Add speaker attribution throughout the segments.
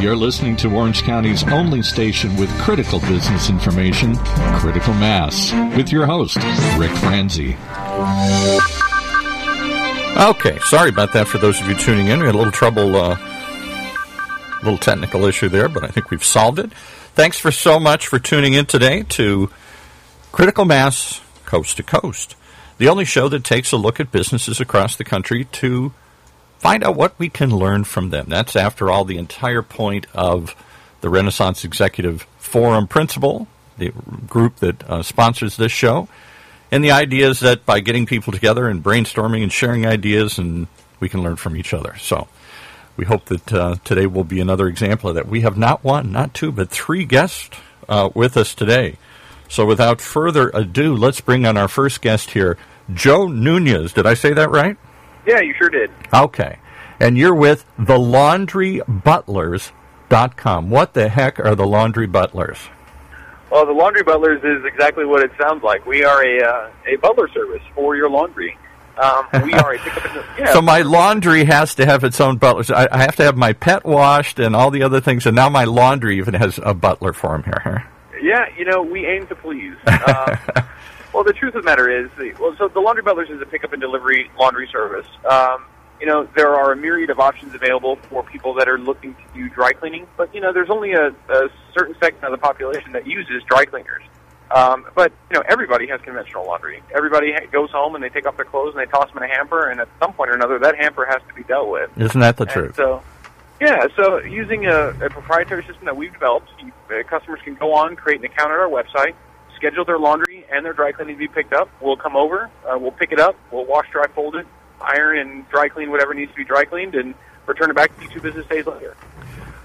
Speaker 1: You're listening to Orange County's only station with critical business information, Critical Mass, with your host, Rick Franzi.
Speaker 2: Okay, sorry about that for those of you tuning in. We had a little trouble, uh, little technical issue there, but I think we've solved it. Thanks for so much for tuning in today to Critical Mass Coast to Coast, the only show that takes a look at businesses across the country to find out what we can learn from them. That's, after all, the entire point of the Renaissance Executive Forum Principle, the group that uh, sponsors this show. And the idea is that by getting people together and brainstorming and sharing ideas, and we can learn from each other. So we hope that uh, today will be another example of that. We have not one, not two, but three guests uh, with us today. So without further ado, let's bring on our first guest here, Joe Nunez. Did I say that right?
Speaker 3: Yeah, you sure did.
Speaker 2: Okay. And you're with the laundrybutlers.com. What the heck are the laundry butlers?
Speaker 3: Well, the Laundry Butlers is exactly what it sounds like. We are a uh, a butler service for your laundry. Um, we are a pickup. And, yeah.
Speaker 2: So my laundry has to have its own butlers. I, I have to have my pet washed and all the other things, and now my laundry even has a butler form here.
Speaker 3: Yeah, you know, we aim to please. Uh, well, the truth of the matter is, the, well, so the Laundry Butlers is a pickup and delivery laundry service. Um, you know, there are a myriad of options available for people that are looking to do dry cleaning, but you know, there's only a, a certain segment of the population that uses dry cleaners. Um, but you know, everybody has conventional laundry. Everybody ha- goes home and they take off their clothes and they toss them in a hamper, and at some point or another, that hamper has to be dealt with.
Speaker 2: Isn't that the
Speaker 3: And
Speaker 2: truth?
Speaker 3: So, yeah, so using a, a proprietary system that we've developed, you, uh, customers can go on, create an account at our website, schedule their laundry and their dry cleaning to be picked up. We'll come over, uh, we'll pick it up, we'll wash, dry, fold it, iron and dry clean whatever needs to be dry cleaned, and return it back to you two business days later.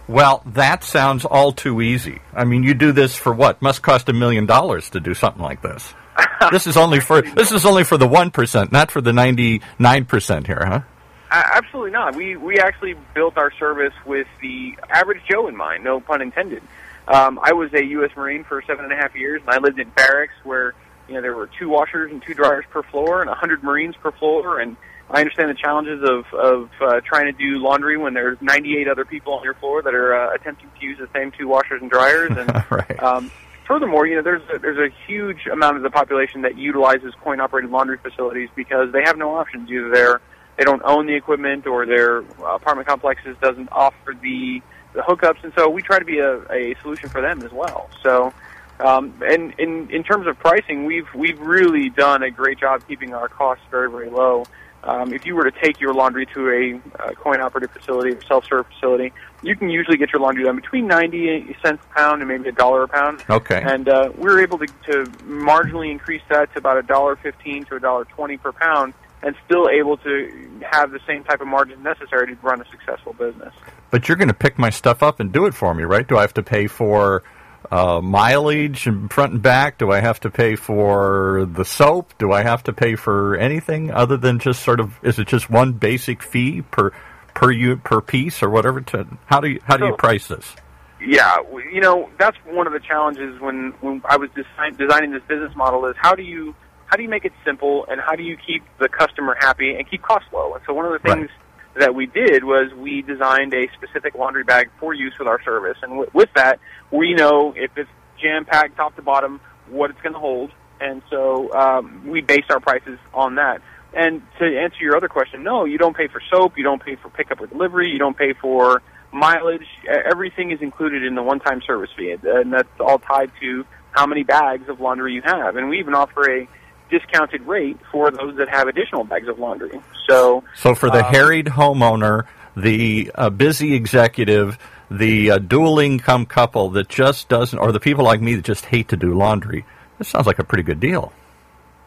Speaker 2: Well, that sounds all too easy. I mean, you do this for what? Must cost a million dollars to do something like this. this is only for this is only for the one percent, not for the ninety nine percent here, huh?
Speaker 3: Uh, absolutely not. We we actually built our service with the average Joe in mind. No pun intended. Um, I was a U.S. Marine for seven and a half years, and I lived in barracks where you know there were two washers and two dryers per floor, and a hundred Marines per floor. And I understand the challenges of of uh, trying to do laundry when there's 98 other people on your floor that are uh, attempting to use the same two washers and dryers. And
Speaker 2: right.
Speaker 3: um, furthermore, you know, there's a, there's a huge amount of the population that utilizes coin-operated laundry facilities because they have no options. Either they're they don't own the equipment or their apartment complexes doesn't offer the hookups, and so we try to be a, a solution for them as well. So, um, and in in terms of pricing, we've we've really done a great job keeping our costs very very low. Um, if you were to take your laundry to a, uh coin-operated facility or self-serve facility, you can usually get your laundry done between 90 cents a pound and maybe a dollar a pound.
Speaker 2: Okay.
Speaker 3: And uh, we were able to, to marginally increase that to about a dollar fifteen to a dollar twenty per pound, and still able to have the same type of margin necessary to run a successful business.
Speaker 2: But you're going to pick my stuff up and do it for me, right? Do I have to pay for uh, mileage and front and back? Do I have to pay for the soap? Do I have to pay for anything other than just sort of? Is it just one basic fee per per you per piece or whatever? To how do you how do you price this?
Speaker 3: Yeah, you know that's one of the challenges when when I was design, designing this business model is how do you how do you make it simple and how do you keep the customer happy and keep costs low? And so one of the
Speaker 2: Right.
Speaker 3: things that we did was we designed a specific laundry bag for use with our service, and w- with that we know if it's jam packed top to bottom what it's going to hold, and so um, we based our prices on that. And to answer your other question, no, you don't pay for soap, you don't pay for pickup or delivery, you don't pay for mileage. Everything is included in the one-time service fee, and that's all tied to how many bags of laundry you have. And we even offer a discounted rate for those that have additional bags of laundry. So,
Speaker 2: So for the
Speaker 3: Um,
Speaker 2: harried homeowner, the uh, busy executive, the uh, dual income couple that just doesn't, or the people like me that just hate to do laundry, this sounds like a pretty good deal.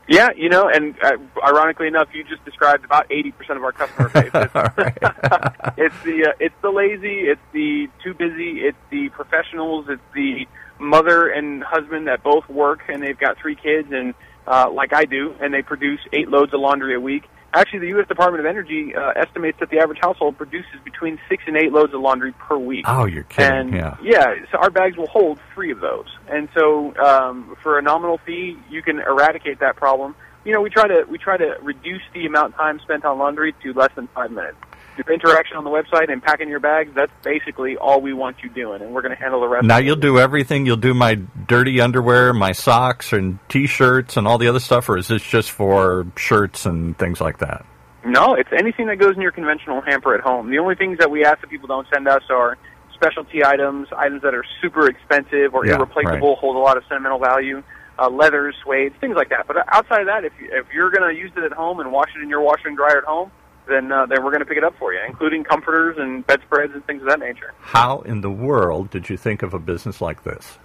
Speaker 3: yeah, you know, and uh, ironically enough, you just described about 80% of our customer base. It's, it's the uh, it's the lazy, it's the too busy, it's the professionals, it's the mother and husband that both work and they've got three kids and uh, like I do, and they produce eight loads of laundry a week. Actually, the U.S. Department of Energy uh, estimates that the average household produces between six and eight loads of laundry per week.
Speaker 2: Oh, you're kidding.
Speaker 3: And
Speaker 2: yeah.
Speaker 3: so our bags will hold three of those. And so um, for a nominal fee, you can eradicate that problem. You know, we try to we try to reduce the amount of time spent on laundry to less than five minutes. Your interaction on the website and packing your bags, that's basically all we want you doing, and we're going to handle the rest.
Speaker 2: Now you'll do everything. You'll do my dirty underwear, my socks, and T-shirts, and all the other stuff, or is this just for shirts and things like that?
Speaker 3: No, it's anything that goes in your conventional hamper at home. The only things that we ask that people don't send us are specialty items, items that are super expensive or
Speaker 2: Yeah,
Speaker 3: irreplaceable,
Speaker 2: right.
Speaker 3: hold a lot of sentimental value, uh, leathers, suede, things like that. But outside of that, if you, if you're going to use it at home and wash it in your washer and dryer at home, then uh, then we're going to pick it up for you, including comforters and bedspreads and things of that nature.
Speaker 2: How in the world did you think of a business like this?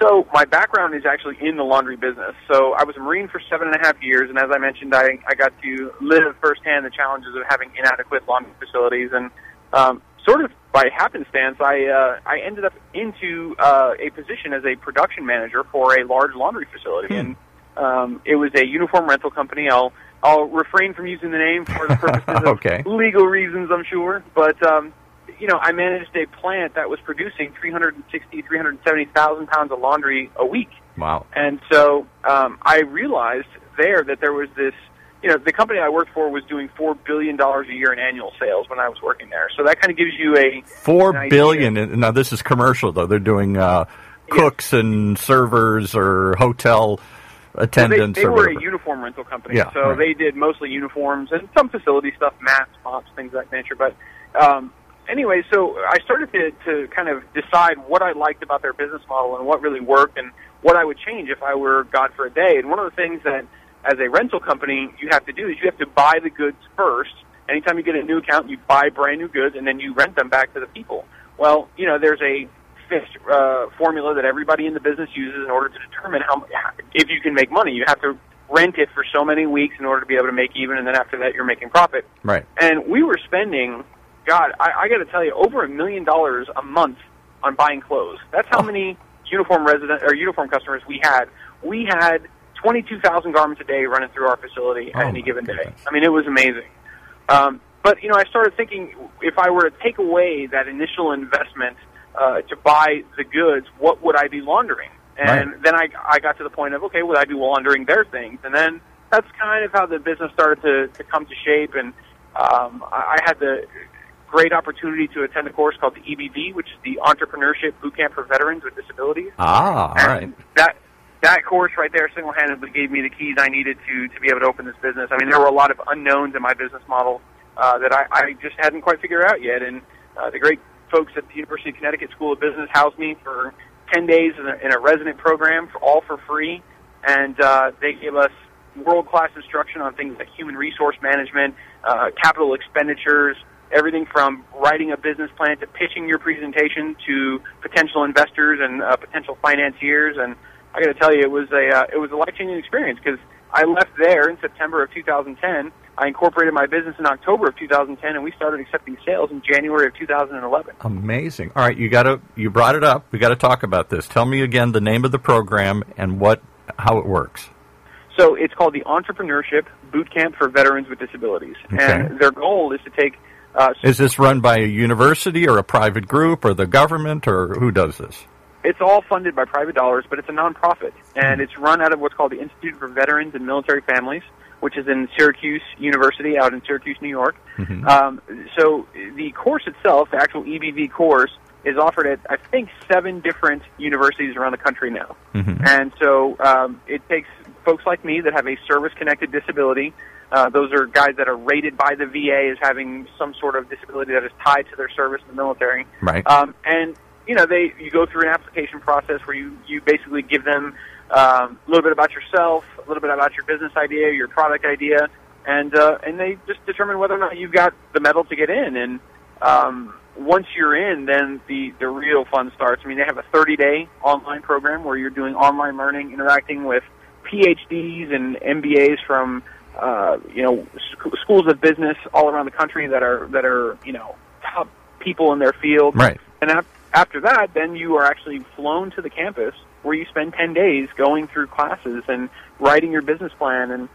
Speaker 3: So my background is actually in the laundry business. So I was a Marine for seven and a half years, and as I mentioned, I, I got to live firsthand the challenges of having inadequate laundry facilities. And um, sort of by happenstance, I uh, I ended up into uh, a position as a production manager for a large laundry facility,
Speaker 2: Hmm.
Speaker 3: and um, it was a uniform rental company. I'll I'll refrain from using the name for the purposes
Speaker 2: Okay.
Speaker 3: of legal reasons, I'm sure, but. Um, you know, I managed a plant that was producing 360, 370,000 pounds of laundry a week.
Speaker 2: Wow.
Speaker 3: And so um, I realized there that there was this, you know, the company I worked for was doing $4 billion a year in annual sales when I was working there. So that kind of gives you a,
Speaker 2: Four
Speaker 3: idea.
Speaker 2: Now this is commercial though. They're doing uh, cooks and servers or hotel
Speaker 3: Well, they, they were a uniform rental company,
Speaker 2: Yeah,
Speaker 3: so
Speaker 2: right.
Speaker 3: they did mostly uniforms and some facility stuff, masks, mops, things of that nature. But um, anyway, so I started to, to kind of decide what I liked about their business model and what really worked and what I would change if I were God for a day. And one of the things that, as a rental company, you have to do is you have to buy the goods first. Anytime you get a new account, you buy brand new goods and then you rent them back to the people. Well, you know, there's a fixed uh, formula that everybody in the business uses in order to determine how if you can make money. You have to rent it for so many weeks in order to be able to make even, and then after that, you're making profit.
Speaker 2: Right.
Speaker 3: And we were spending, God, I, I got to tell you, over a million dollars a month on buying clothes. That's how many uniform resident or uniform customers we had. We had 22,000 garments a day running through our facility
Speaker 2: Oh,
Speaker 3: at any given day. I mean, it was amazing. Um, but you know, I started thinking if I were to take away that initial investment uh, to buy the goods, what would I be laundering? And
Speaker 2: Right.
Speaker 3: then I I got to the point of okay, would I be laundering their things? And then that's kind of how the business started to to come to shape. And um, I, I had the great opportunity to attend a course called the EBV, which is the Entrepreneurship Bootcamp for Veterans with Disabilities.
Speaker 2: Ah, all right.
Speaker 3: And That that course right there single-handedly gave me the keys I needed to to be able to open this business. I mean, there were a lot of unknowns in my business model uh, that I, I just hadn't quite figured out yet. And uh, the great folks at the University of Connecticut School of Business housed me for ten days in a, in a resident program, for all for free, and uh, they gave us world-class instruction on things like human resource management, uh, capital expenditures, everything from writing a business plan to pitching your presentation to potential investors and uh, potential financiers. And I got to tell you, it was a uh, it was a life-changing experience because I left there in September of 2010. I incorporated my business in October of 2010, and we started accepting sales in January of 2011.
Speaker 2: Amazing. All right, you got to you brought it up. We got to talk about this. Tell me again the name of the program and what how it works.
Speaker 3: So it's called the Entrepreneurship Bootcamp for Veterans with Disabilities,
Speaker 2: Okay.
Speaker 3: and their goal is to take uh,
Speaker 2: Is this run by a university or a private group or the government or who does this?
Speaker 3: It's all funded by private dollars, but it's a nonprofit, and it's run out of what's called the Institute for Veterans and Military Families, which is in Syracuse University out in Syracuse, New York. Um, so the course itself, the actual EBV course, is offered at I think seven different universities around the country now, and so um, it takes folks like me that have a service-connected disability. Uh, those are guys that are rated by the VA as having some sort of disability that is tied to their service in the military.
Speaker 2: Right.
Speaker 3: Um, and you know, they you go through an application process where you you basically give them um, a little bit about yourself, a little bit about your business idea, your product idea, and uh, and they just determine whether or not you've got the mettle to get in. And um, once you're in, then the the real fun starts. I mean, they have a 30 day online program where you're doing online learning, interacting with PhDs and MBAs from uh, you know sc- schools of business all around the country that are that are you know top people in their field.
Speaker 2: Right.
Speaker 3: And after that, then you are actually flown to the campus where you spend 10 days going through classes and writing your business plan. And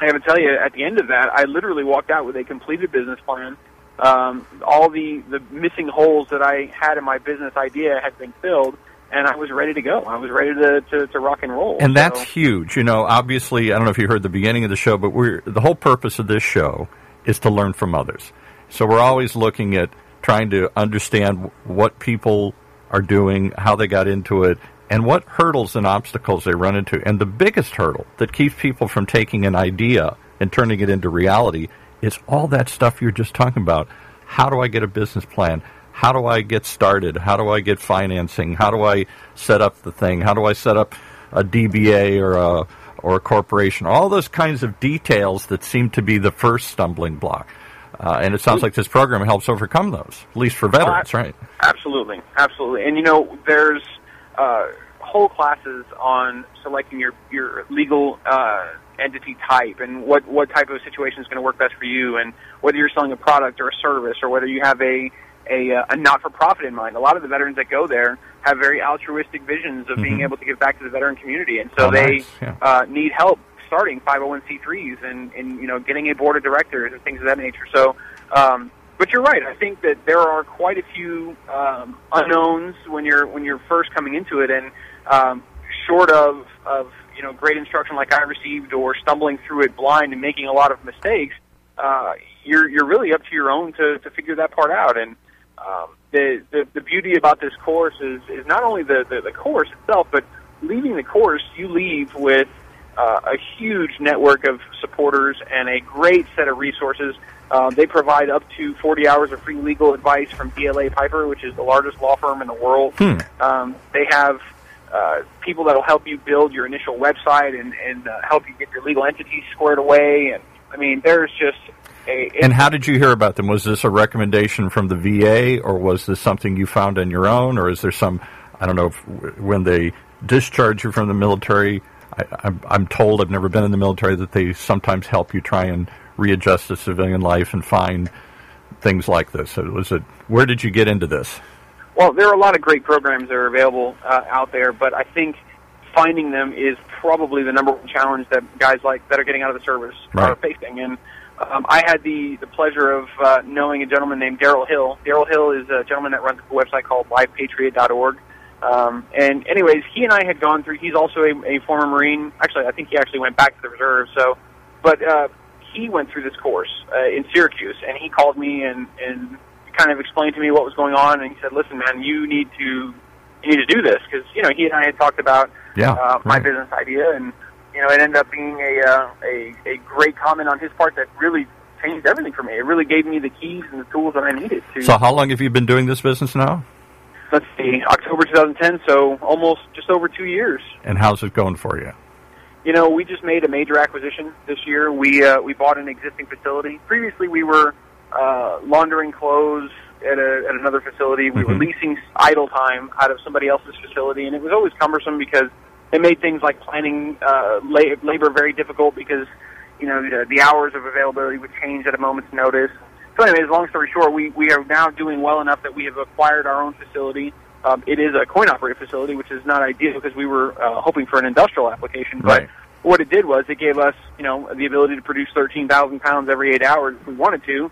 Speaker 3: I got to tell you, at the end of that, I literally walked out with a completed business plan. Um, all the, the missing holes that I had in my business idea had been filled, and I was ready to go. I was ready to, to, to rock and roll.
Speaker 2: And that's huge. You know, obviously, I don't know if you heard the beginning of the show, but we're the whole purpose of this show is to learn from others. So we're always looking at trying to understand what people are doing, how they got into it, and what hurdles and obstacles they run into. And the biggest hurdle that keeps people from taking an idea and turning it into reality is all that stuff you're just talking about. How do I get a business plan? How do I get started? How do I get financing? How do I set up the thing? How do I set up a DBA or a or a corporation? All those kinds of details that seem to be the first stumbling block. Uh, and it sounds like this program helps overcome those, at least for veterans, right?
Speaker 3: Absolutely, absolutely. And you know, there's uh, whole classes on selecting your your legal uh, entity type and what what type of situation is going to work best for you, and whether you're selling a product or a service, or whether you have a a, uh, a not-for-profit in mind. A lot of the veterans that go there have very altruistic visions of mm-hmm. being able to give back to the veteran community, and so oh, they nice. yeah. uh, need help starting 501c3s and, and you know getting a board of directors and things of that nature. So, um, but you're right. I think that there are quite a few um, unknowns when you're when you're first coming into it, and um, short of of you know great instruction like I received or stumbling through it blind and making a lot of mistakes, uh, you're you're really up to your own to to figure that part out. And um, the, the the beauty about this course is is not only the, the the course itself, but leaving the course, you leave with uh, a huge network of supporters and a great set of resources. Uh, they provide up to 40 hours of free legal advice from DLA Piper, which is the largest law firm in the world. Hmm. Um, they have uh, people that will help you build your initial website and, and uh, help you get your legal entities squared away. And I mean, there's just a,
Speaker 2: and how did you hear about them? Was this a recommendation from the VA, or was this something you found on your own, or is there some? I don't know if, when they discharge you from the military I, I'm told, I've never been in the military, that they sometimes help you try and readjust to civilian life and find things like this. So was it, where did you get into this?
Speaker 3: Well, there are a lot of great programs that are available uh, out there, but I think finding them is probably the number one challenge that guys like that are getting out of the service right. are facing. And um, I had the the pleasure of uh, knowing a gentleman named Daryl Hill. Daryl Hill is a gentleman that runs a website called LivePatriot.org. Um, and anyways, he and I had gone through. He's also a, a former Marine. Actually, I think he actually went back to the reserve. So, but uh, he went through this course uh, in Syracuse, and he called me and and kind of explained to me what was going on. And he said, "Listen, man, you need to you need to do this because you know he and I had talked about
Speaker 2: yeah,
Speaker 3: uh, my right. business idea, and you know it ended up being a uh, a a great comment on his part that really." changed everything for me. It really gave me the keys and the tools that I needed to.
Speaker 2: So, how long have you been doing this business now?
Speaker 3: Let's see, October 2010, so almost just over two years.
Speaker 2: And how's it going for you?
Speaker 3: You know, we just made a major acquisition this year. We uh, we bought an existing facility. Previously, we were uh, laundering clothes at, a, at another facility. We mm-hmm. were leasing idle time out of somebody else's facility, and it was always cumbersome because it made things like planning uh, labor very difficult because you know the, the hours of availability would change at a moment's notice so, anyways, long story short, we we are now doing well enough that we have acquired our own facility. Um, it is a coin operated facility, which is not ideal because we were uh, hoping for an industrial application. But
Speaker 2: right.
Speaker 3: what it did was it gave us, you know, the ability to produce 13,000 pounds every eight hours if we wanted to.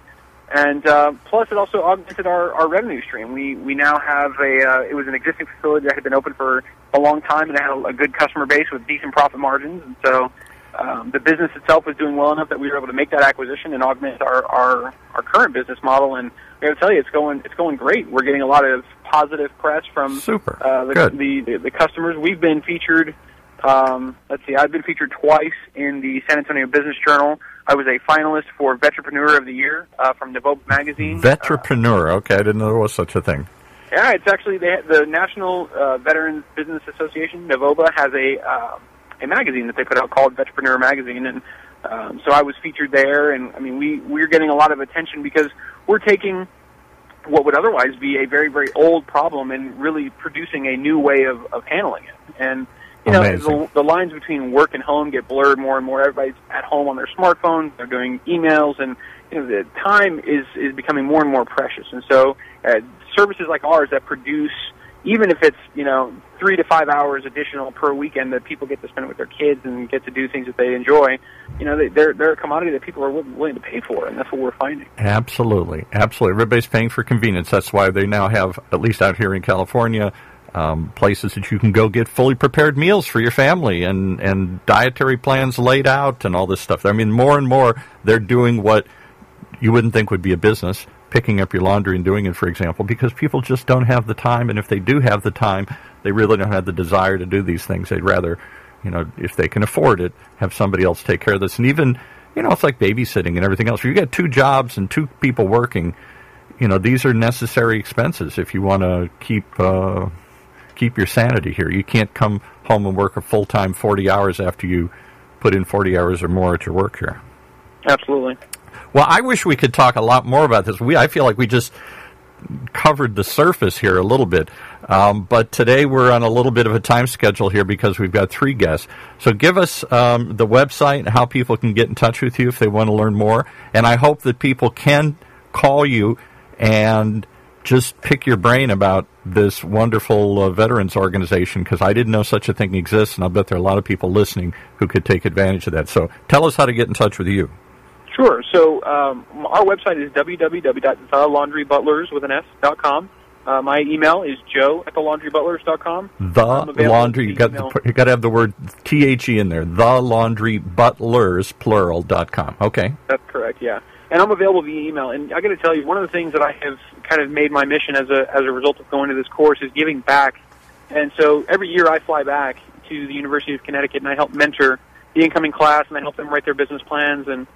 Speaker 3: And uh, plus, it also augmented our, our revenue stream. We we now have a. Uh, it was an existing facility that had been open for a long time and it had a, a good customer base with decent profit margins. And so um, the business itself was doing well enough that we were able to make that acquisition and augment our our, our current business model. And I got to tell you, it's going it's going great. We're getting a lot of positive press from
Speaker 2: super
Speaker 3: uh, the,
Speaker 2: Good.
Speaker 3: The, the the customers. We've been featured. Um, let's see, I've been featured twice in the San Antonio Business Journal. I was a finalist for Vetrepreneur of the Year uh, from Navoba Magazine.
Speaker 2: Vetrepreneur, uh, okay, I didn't know there was such a thing.
Speaker 3: Yeah, it's actually the, the National uh, Veterans Business Association. Navoba has a uh, a magazine that they put out called Vetrepreneur Magazine, and um, so I was featured there. And I mean, we we're getting a lot of attention because we're taking what would otherwise be a very very old problem and really producing a new way of of handling it. And you know, the, the lines between work and home get blurred more and more. Everybody's at home on their smartphones. They're doing emails, and you know, the time is is becoming more and more precious. And so, uh, services like ours that produce even if it's you know three to five hours additional per weekend that people get to spend with their kids and get to do things that they enjoy, you know, they, they're they're a commodity that people are willing to pay for, and that's what we're finding.
Speaker 2: Absolutely, absolutely. Everybody's paying for convenience. That's why they now have, at least out here in California, um, places that you can go get fully prepared meals for your family and and dietary plans laid out and all this stuff. I mean, more and more they're doing what you wouldn't think would be a business, picking up your laundry and doing it, for example, because people just don't have the time. And if they do have the time, they really don't have the desire to do these things. They'd rather, you know, if they can afford it, have somebody else take care of this. And even, you know, it's like babysitting and everything else. If you get two jobs and two people working, you know, these are necessary expenses if you want to keep uh, keep your sanity here. You can't come home and work a full time forty hours after you put in forty hours or more at your work here.
Speaker 3: Absolutely.
Speaker 2: Well, I wish we could talk a lot more about this. We I feel like we just covered the surface here a little bit. Um, but today we're on a little bit of a time schedule here because we've got three guests. So give us um, the website and how people can get in touch with you if they want to learn more. And I hope that people can call you and just pick your brain about this wonderful uh, veterans organization because I didn't know such a thing exists, and I bet there are a lot of people listening who could take advantage of that. So tell us how to get in touch with you.
Speaker 3: Sure. So um, our website is www.thelaundrybutlers with an S dot com. Uh, my email is joe at thelaundrybutlers.com.
Speaker 2: The laundry, you got, the, you got to have the word T-H-E in there. The laundry butlers, plural, dot com. Okay.
Speaker 3: That's correct, yeah. And I'm available via email. And I got to tell you, one of the things that I have kind of made my mission as a, as a result of going to this course is giving back. And so every year I fly back to the University of Connecticut and I help mentor the incoming class and I help them write their business plans and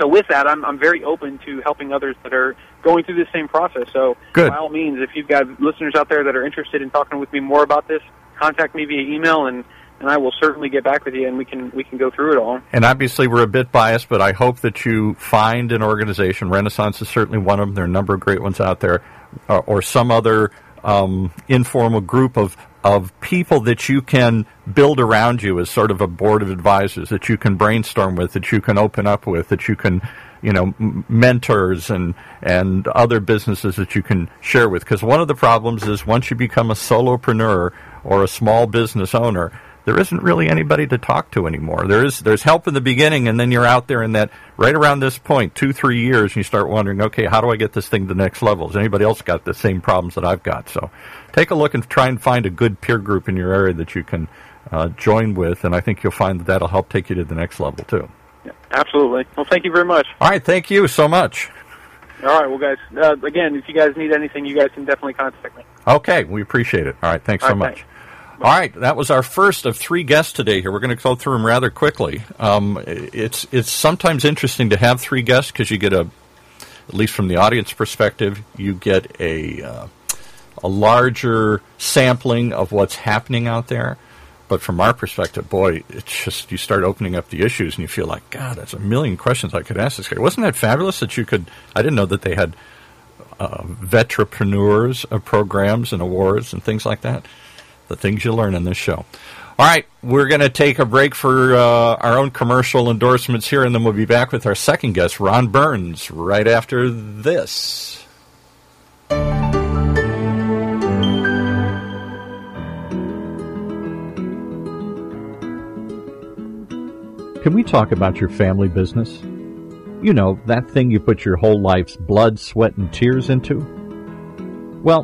Speaker 3: so with that, I'm, I'm very open to helping others that are going through the same process. So
Speaker 2: Good.
Speaker 3: by all means, if you've got listeners out there that are interested in talking with me more about this, contact me via email and and I will certainly get back with you and we can we can go through it all.
Speaker 2: And obviously we're a bit biased, but I hope that you find an organization. Renaissance is certainly one of them. There are a number of great ones out there, uh, or some other um, informal group of of people that you can build around you as sort of a board of advisors that you can brainstorm with, that you can open up with, that you can, you know, mentors and and other businesses that you can share with. Because one of the problems is once you become a solopreneur or a small business owner, there isn't really anybody to talk to anymore. There is there's help in the beginning, and then you're out there in that right around this point, two three years, and you start wondering, okay, how do I get this thing to the next level? Has anybody else got the same problems that I've got? So, take a look and try and find a good peer group in your area that you can uh, join with, and I think you'll find that that'll help take you to the next level too.
Speaker 3: Yeah, absolutely. Well, thank you very much.
Speaker 2: All right, thank you so much.
Speaker 3: All right, well, guys, uh, again, if you guys need anything, you guys can definitely contact me.
Speaker 2: Okay, we appreciate it. All right, thanks
Speaker 3: All
Speaker 2: so
Speaker 3: right,
Speaker 2: much.
Speaker 3: thanks.
Speaker 2: All right, that was our first of three guests today. Here, we're going to go through them rather quickly. Um, it's it's sometimes interesting to have three guests because you get a, at least from the audience perspective, you get a uh, a larger sampling of what's happening out there. But from our perspective, boy, it's just you start opening up the issues and you feel like, God, there's a million questions I could ask this guy. Wasn't that fabulous that you could? I didn't know that they had uh, uh, programs and awards and things like that. The things you learn in this show. All right, we're going to take a break for uh, our own commercial endorsements here, and then we'll be back with our second guest, Ron Burns, right after this. Can we talk about your family business? You know, that thing you put your whole life's blood, sweat, and tears into? Well,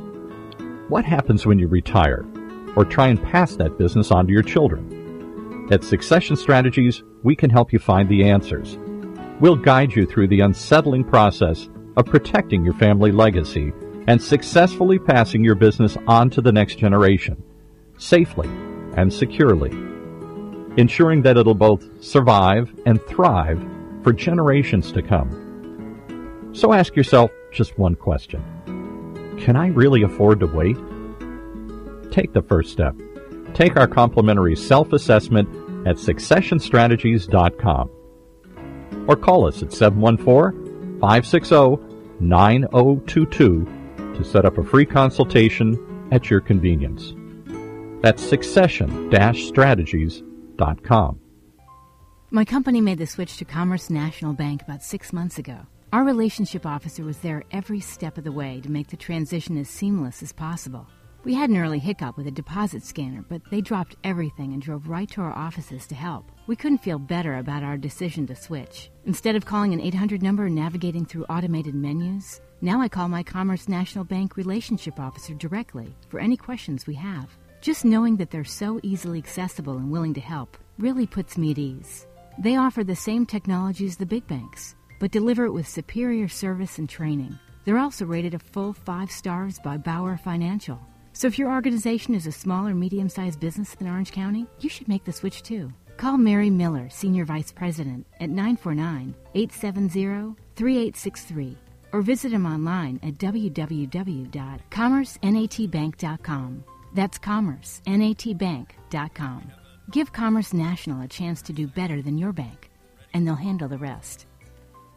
Speaker 2: what happens when you retire or try and pass that business on to your children? At Succession Strategies, we can help you find the answers. We'll guide you through the unsettling process of protecting your family legacy and successfully passing your business on to the next generation, safely and securely, ensuring that it'll both survive and thrive for generations to come. So ask yourself just one question. Can I really afford to wait? Take the first step. Take our complimentary self-assessment at successionstrategies.com or call us at 714-560-9022 to set up a free consultation at your convenience. That's succession-strategies.com.
Speaker 4: My company made the switch to Commerce National Bank about six months ago. Our relationship officer was there every step of the way to make the transition as seamless as possible. We had an early hiccup with a deposit scanner, but they dropped everything and drove right to our offices to help. We couldn't feel better about our decision to switch. Instead of calling an 800 number and navigating through automated menus, now I call my Commerce National Bank relationship officer directly for any questions we have. Just knowing that they're so easily accessible and willing to help really puts me at ease. They offer the same technology as the big banks but deliver it with superior service and training. They're also rated a full five stars by Bauer Financial. So if your organization is a small or medium sized business in Orange County, you should make the switch too. Call Mary Miller, Senior Vice President, at 949 870 3863 or visit him online at www.commercenatbank.com. That's commercenatbank.com. Give Commerce National a chance to do better than your bank, and they'll handle the rest.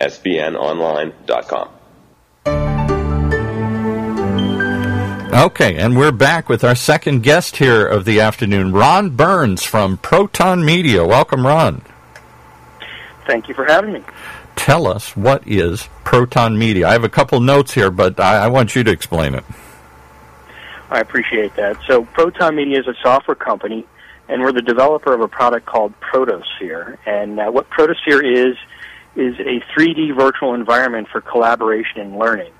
Speaker 5: www.sbnonline.com.
Speaker 2: Okay, and we're back with our second guest here of the afternoon, Ron Burns from Proton Media. Welcome, Ron.
Speaker 6: Thank you for having me.
Speaker 2: Tell us what is Proton Media. I have a couple notes here, but I, I want you to explain it.
Speaker 6: I appreciate that. So, Proton Media is a software company, and we're the developer of a product called Protosphere. And uh, what Protosphere is is a 3D virtual environment for collaboration and learning.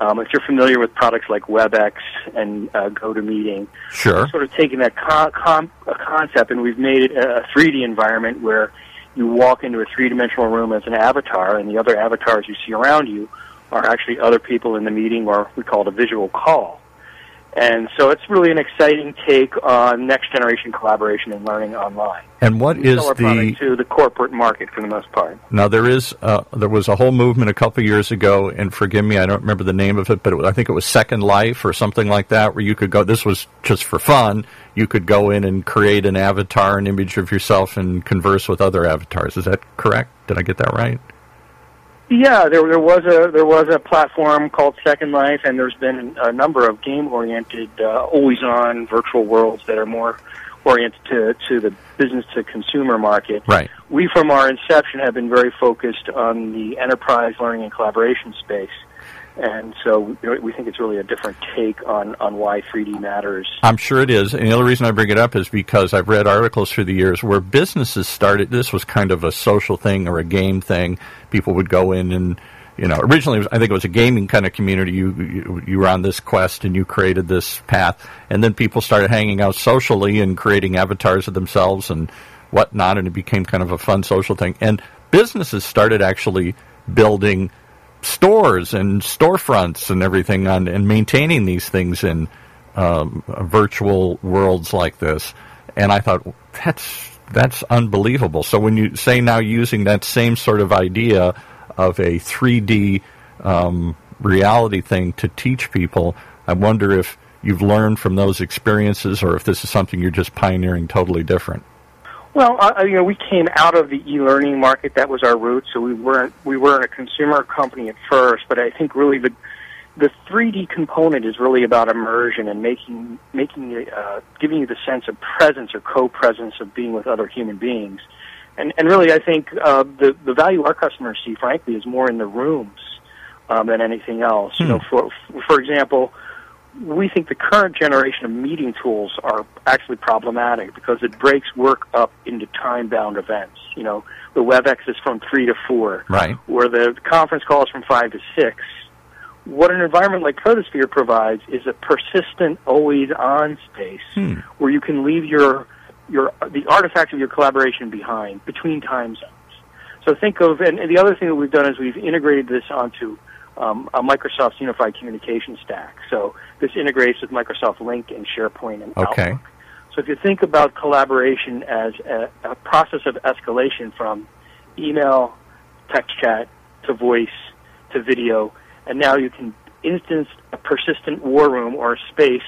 Speaker 6: Um, if you're familiar with products like WebEx and uh, GoToMeeting,
Speaker 2: Sure.
Speaker 6: sort of taking that con- concept and we've made it a 3D environment where you walk into a three-dimensional room as an avatar, and the other avatars you see around you are actually other people in the meeting, or we call it a visual call. And so it's really an exciting take on next generation collaboration and learning online.
Speaker 2: And what
Speaker 6: We
Speaker 2: is the
Speaker 6: to the corporate market for the most part.
Speaker 2: now? There is uh, there was a whole movement a couple years ago, and forgive me, I don't remember the name of it, but it, was- I think it was Second Life or something like that, where you could go. This was just for fun. You could go in and create an avatar, an image of yourself, and converse with other avatars. Is that correct? Did I get that right?
Speaker 6: Yeah, there there was a there was a platform called Second Life, and there's been a number of game oriented, uh, always on virtual worlds that are more oriented to to the business to consumer market.
Speaker 2: Right.
Speaker 6: We, from our inception, have been very focused on the enterprise learning and collaboration space, and so we think it's really a different take on on why 3D matters.
Speaker 2: I'm sure it is. And the other reason I bring it up is because I've read articles through the years where businesses started. This was kind of a social thing or a game thing. People would go in and, you know, originally was, I think it was a gaming kind of community. You, you you were on this quest and you created this path, and then people started hanging out socially and creating avatars of themselves and whatnot, and it became kind of a fun social thing. And businesses started actually building stores and storefronts and everything on and maintaining these things in um, virtual worlds like this. And I thought that's that's unbelievable. So when you say now using that same sort of idea of a 3D um, reality thing to teach people, I wonder if you've learned from those experiences or if this is something you're just pioneering totally different.
Speaker 6: Well, you know, we came out of the e-learning market. That was our route. So we weren't we weren't a consumer company at first, but I think really the the 3D component is really about immersion and making making uh, giving you the sense of presence or co-presence of being with other human beings. And and really, I think uh, the the value our customers see, frankly, is more in the rooms um, than anything else. You know, for for example we think the current generation of meeting tools are actually problematic because it breaks work up into time-bound events. You know, the WebEx is from three to four,
Speaker 2: Right.
Speaker 6: where the conference call is from five to six. What an environment like Protosphere provides is a persistent, always-on space where you can leave your your the artifacts of your collaboration behind between time zones. So think of, and, and the other thing that we've done is we've integrated this onto um, a Microsoft's unified communication stack. So this integrates with Microsoft Lync and SharePoint and
Speaker 2: Okay.
Speaker 6: Outlook. So if you think about collaboration as a, a process of escalation from email, text chat, to voice, to video, and now you can instance a persistent war room or a space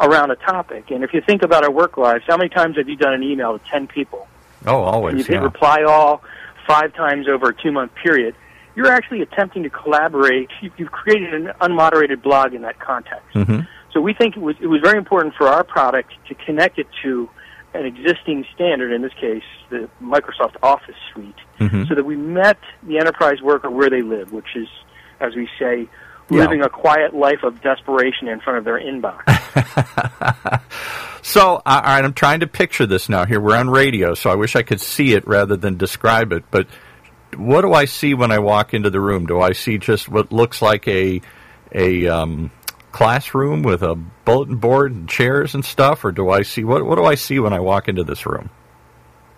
Speaker 6: around a topic. And if you think about our work lives, how many times have you done an email to 10 people?
Speaker 2: Oh,
Speaker 6: you
Speaker 2: always.
Speaker 6: hit
Speaker 2: Yeah.
Speaker 6: reply all five times over a two month period, you're actually attempting to collaborate. You- You've created an unmoderated blog in that context.
Speaker 2: Mhm.
Speaker 6: So we think it was, it was very important for our product to connect it to an existing standard, in this case, the Microsoft Office suite,
Speaker 2: Mhm.
Speaker 6: so that we met the enterprise worker where they live, which is as we say,
Speaker 2: Yeah.
Speaker 6: living a quiet life of desperation in front of their inbox.
Speaker 2: So, all right, I'm trying to picture this now. Here, we're on radio, so I wish I could see it rather than describe it. But what do I see when I walk into the room? Do I see just what looks like a a um, classroom with a bulletin board and chairs and stuff, or do I see what what do I see when I walk into this room?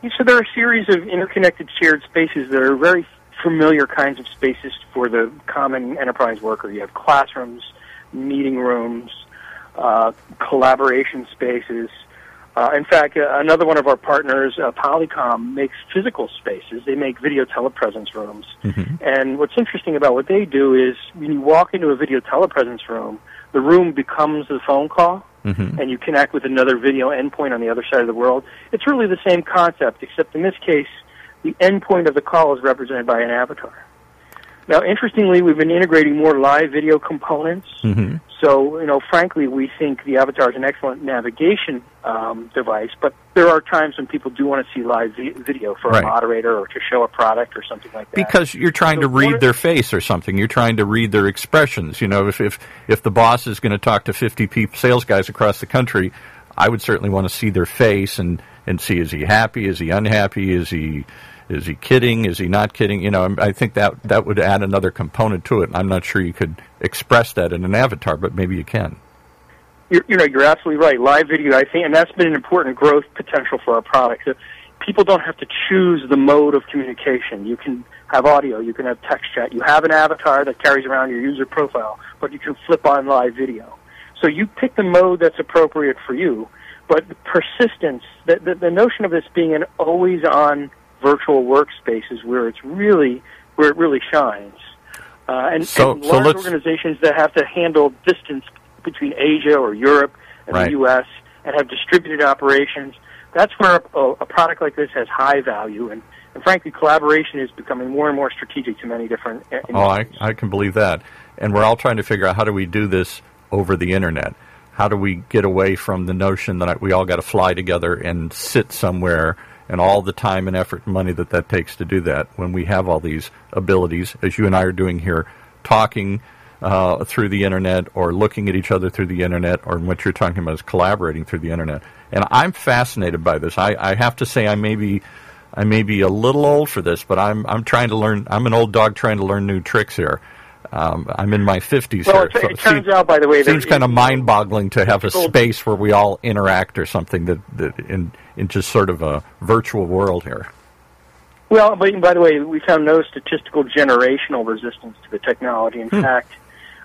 Speaker 6: So there are a series of interconnected shared spaces that are very familiar kinds of spaces for the common enterprise worker. You have classrooms, meeting rooms, uh, collaboration spaces. Uh, in fact, uh, another one of our partners, uh, Polycom, makes physical spaces. They make video telepresence rooms. And what's interesting about what they do is when you walk into a video telepresence room, the room becomes the phone call, and you connect with another video endpoint on the other side of the world. It's really the same concept, except in this case, the endpoint of the call is represented by an avatar. Now, interestingly, we've been integrating more live video components.
Speaker 2: Mm-hmm.
Speaker 6: So, you know, frankly, we think the avatar is an excellent navigation um, device, but there are times when people do want to see live vi- video for
Speaker 2: Right.
Speaker 6: a moderator or to show a product or something like that.
Speaker 2: Because you're trying
Speaker 6: So
Speaker 2: to read
Speaker 6: of-
Speaker 2: their face or something. You're trying to read their expressions. You know, if if, if the boss is going to talk to 50 people, sales guys across the country, I would certainly want to see their face and, and see is he happy, is he unhappy, is he is he kidding, is he not kidding? You know, I think that that would add another component to it. I'm not sure you could express that in an avatar, but maybe you can.
Speaker 6: You're, you know, you're absolutely right. Live video, I think, and that's been an important growth potential for our product. People don't have to choose the mode of communication. You can have audio, you can have text chat. You have an avatar that carries around your user profile, but you can flip on live video. So you pick the mode that's appropriate for you. But persistence, the, the, the notion of this being an always-on virtual workspaces where it's really where it really shines. Uh, and,
Speaker 2: So-
Speaker 6: and
Speaker 2: so
Speaker 6: large organizations that have to handle distance between Asia or Europe and
Speaker 2: Right.
Speaker 6: the U.S. and have distributed operations, that's where a, a product like this has high value. And, and frankly, collaboration is becoming more and more strategic to many different. uh,
Speaker 2: Oh, I. I can believe that. And we're all trying to figure out how do we do this over the internet? How do we get away from the notion that we all got to fly together and sit somewhere and all the time and effort and money that that takes to do that when we have all these abilities, as you and I are doing here, talking uh, through the internet or looking at each other through the internet, or what you're talking about is collaborating through the internet. And I'm fascinated by this. I, I have to say, I may be. I may be a little old for this, but I'm I'm trying to learn. I'm an old dog trying to learn new tricks here. Um, I'm in my 50s
Speaker 6: Well,
Speaker 2: here.
Speaker 6: it,
Speaker 2: so
Speaker 6: it turns
Speaker 2: seems-
Speaker 6: out, by the way,
Speaker 2: seems kind of mind-boggling to have a space where we all interact or something that, that in in just sort of a virtual world here.
Speaker 6: Well, but by the way, we found no statistical generational resistance to the technology. In
Speaker 2: Hmm.
Speaker 6: fact,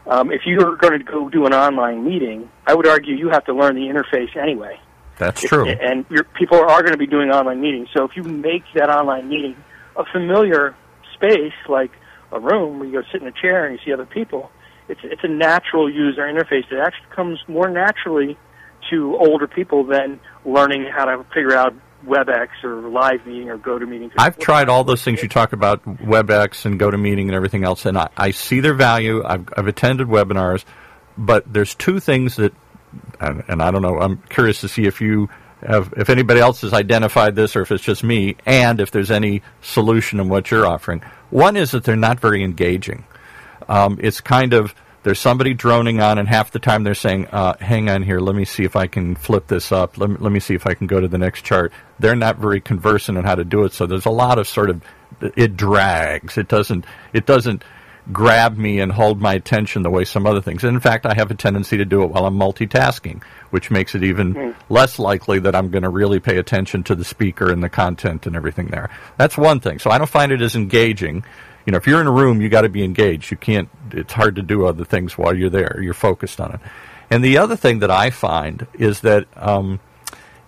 Speaker 6: um, if you're going to go do an online meeting, I would argue you have to learn the interface anyway.
Speaker 2: That's true.
Speaker 6: And your, people are going to be doing online meetings. So if you make that online meeting a familiar space, like a room where you go sit in a chair and you see other people, it's it's a natural user interface It actually comes more naturally to older people than learning how to figure out WebEx or live meeting or GoToMeeting.
Speaker 2: I've tried all those things you talk about, WebEx and GoToMeeting and everything else, and I, I see their value. I've, I've attended webinars, but there's two things that, and, and I don't know. I'm curious to see if you have, if anybody else has identified this, or if it's just me, and if there's any solution in what you're offering. One is that they're not very engaging. Um, it's kind of there's somebody droning on, and half the time they're saying, uh, "Hang on here, let me see if I can flip this up. Let me, let me see if I can go to the next chart." They're not very conversant on how to do it, so there's a lot of sort of it drags. It doesn't it doesn't grab me and hold my attention the way some other things. And in fact, I have a tendency to do it while I'm multitasking, which makes it even less likely that I'm going to really pay attention to the speaker and the content and everything there. That's one thing. So I don't find it as engaging. You know, if you're in a room, you got to be engaged. You can't. It's hard to do other things while you're there. You're focused on it. And the other thing that I find is that um,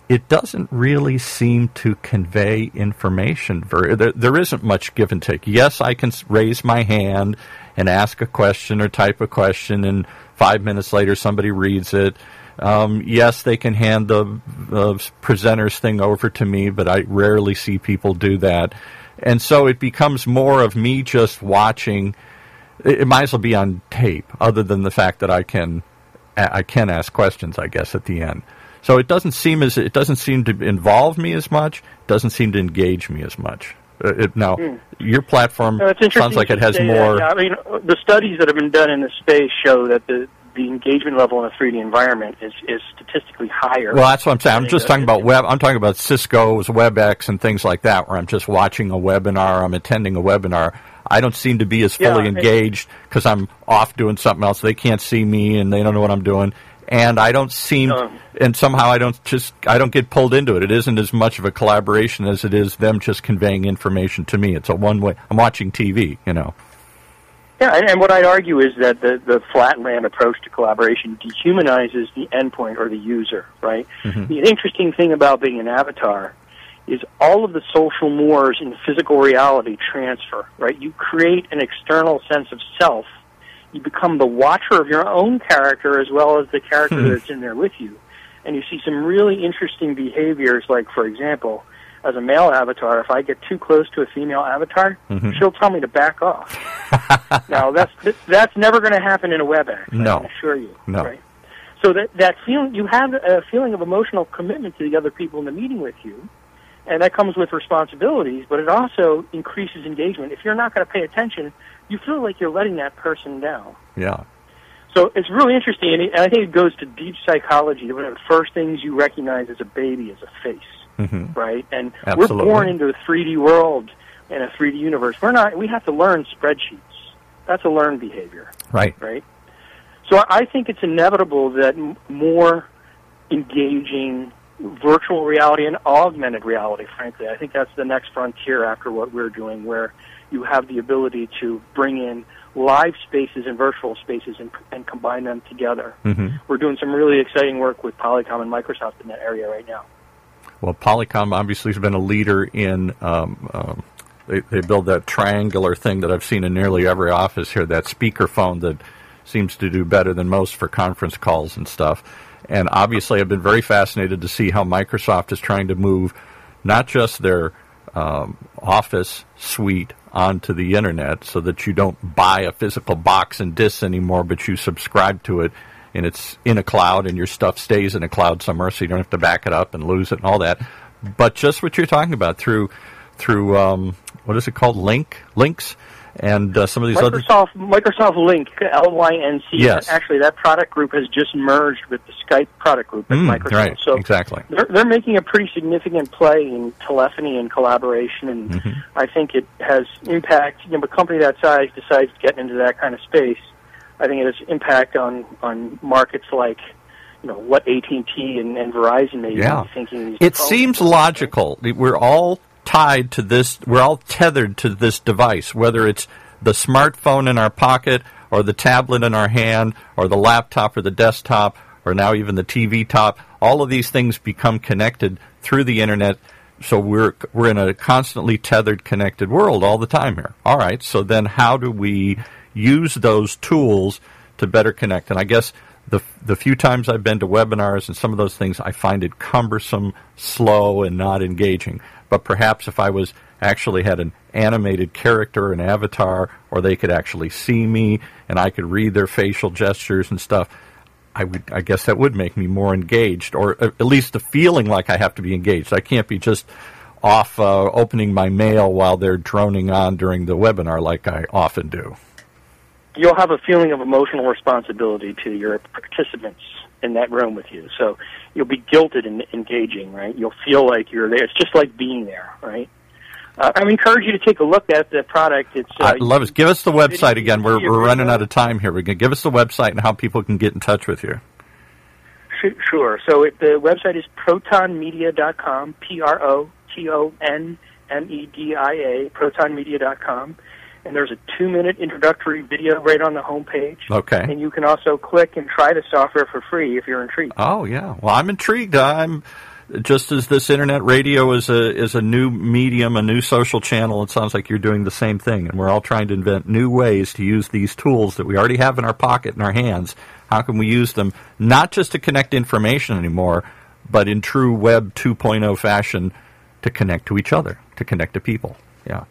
Speaker 2: it doesn't really seem to convey information. Very, there, there isn't much give and take. Yes, I can raise my hand and ask a question or type a question, and five minutes later somebody reads it. Um, yes, they can hand the, the presenter's thing over to me, but I rarely see people do that. And so it becomes more of me just watching. It, it might as well be on tape, other than the fact that I can I can ask questions, I guess, at the end. So it doesn't seem as it doesn't seem to involve me as much. Doesn't seem to engage me as much. Uh, it, now,
Speaker 6: Mm.
Speaker 2: your platform
Speaker 6: No,
Speaker 2: sounds like it has more.
Speaker 6: that. Yeah, I mean, the studies that have been done in this space show that the the engagement level in a 3D environment is is statistically higher.
Speaker 2: Well, that's what I'm saying. I'm just talking about web. I'm talking about Cisco's WebEx and things like that, where I'm just watching a webinar, I'm attending a webinar. I don't seem to be as fully
Speaker 6: and-
Speaker 2: engaged because I'm off doing something else. They can't see me and they don't know what I'm doing. And I don't seem, and somehow I don't just, I don't get pulled into it. It isn't as much of a collaboration as it is them just conveying information to me. It's a one way. I'm watching TV, you know.
Speaker 6: Yeah, and, and what I'd argue is that the, the flatland approach to collaboration dehumanizes the endpoint or the user, right? Mm-hmm. The interesting thing about being an avatar is all of the social mores in physical reality transfer, right? You create an external sense of self. You become the watcher of your own character as well as the character hmm. that's in there with you. And you see some really interesting behaviors, like, for example, as a male avatar, if I get too close to a female avatar, mm-hmm. she'll tell me to back off. now that's that's never going to happen in a WebEx.
Speaker 2: No.
Speaker 6: I can assure you.
Speaker 2: No.
Speaker 6: Right? So that that feeling you have a feeling of emotional commitment to the other people in the meeting with you, and that comes with responsibilities. But it also increases engagement. If you're not going to pay attention, you feel like you're letting that person down.
Speaker 2: Yeah.
Speaker 6: So it's really interesting, and I think it goes to deep psychology. One of the first things you recognize as a baby is a face
Speaker 2: hmm
Speaker 6: right? And
Speaker 2: Absolutely.
Speaker 6: we're born into a 3D world and a 3D universe. We're not. We have to learn spreadsheets. That's a learned behavior,
Speaker 2: Right.
Speaker 6: right? So I think it's inevitable that m- more engaging virtual reality and augmented reality. Frankly, I think that's the next frontier after what we're doing, where you have the ability to bring in live spaces and virtual spaces and, and combine them together.
Speaker 2: hmm
Speaker 6: We're doing some really exciting work with Polycom and Microsoft in that area right now.
Speaker 2: Well, Polycom obviously has been a leader in. Um, um, they, they build that triangular thing that I've seen in nearly every office here. That speakerphone that seems to do better than most for conference calls and stuff. And obviously, I've been very fascinated to see how Microsoft is trying to move not just their um, Office suite onto the internet, so that you don't buy a physical box and disk anymore, but you subscribe to it and it's in a cloud and your stuff stays in a cloud somewhere so you don't have to back it up and lose it and all that. But just what you're talking about through through um, what is it called? Lync Lyncs and uh, some of these other
Speaker 6: Microsoft Microsoft Lync L Y N C.
Speaker 2: Yes.
Speaker 6: Actually, that product group has just merged with the Skype product group at
Speaker 2: Mm,
Speaker 6: Microsoft.
Speaker 2: right,
Speaker 6: So
Speaker 2: exactly.
Speaker 6: they're they're making a pretty significant play in telephony and collaboration, and
Speaker 2: Mm-hmm.
Speaker 6: I think it has impact. You know, a company that size decides to get into that kind of space. I think it has impact on on markets like. You know what AT and T and Verizon may
Speaker 2: Yeah.
Speaker 6: be thinking. these
Speaker 2: It seems logical. We're all tied to this. We're all tethered to this device, whether it's the smartphone in our pocket, or the tablet in our hand, or the laptop, or the desktop, or now even the TV top. All of these things become connected through the internet. So we're we're in a constantly tethered, connected world all the time here. All right. So then, how do we use those tools to better connect? And I guess the the few times I've been to webinars and some of those things, I find it cumbersome, slow, and not engaging. But perhaps if I was actually had an animated character, an avatar, or they could actually see me and I could read their facial gestures and stuff, I would I guess that would make me more engaged, or at least the feeling like I have to be engaged. I can't be just off uh, opening my mail while they're droning on during the webinar like I often do.
Speaker 6: You'll have a feeling of emotional responsibility to your participants in that room with you. So you'll be guilted in engaging, right? You'll feel like you're there. It's just like being there, right? Uh, I encourage you to take a look at the product. It's uh,
Speaker 2: I love it. Give us the website again. We're, we're running out of time here. We're going to give us the website and how people can get in touch with you.
Speaker 6: Sure. So it, the website is protonmedia.com, P-R-O-T-O-N-M-E-D-I-A, protonmedia.com. And there's a two-minute introductory video right on the homepage.
Speaker 2: Okay.
Speaker 6: And you can also click and try the software for free if you're intrigued.
Speaker 2: Oh yeah. Well, I'm intrigued. I'm just as this internet radio is a is a new medium, a new social channel. It sounds like you're doing the same thing, and we're all trying to invent new ways to use these tools that we already have in our pocket in our hands. How can we use them not just to connect information anymore, but in true Web 2.0 fashion to connect to each other, to connect to people? Yeah.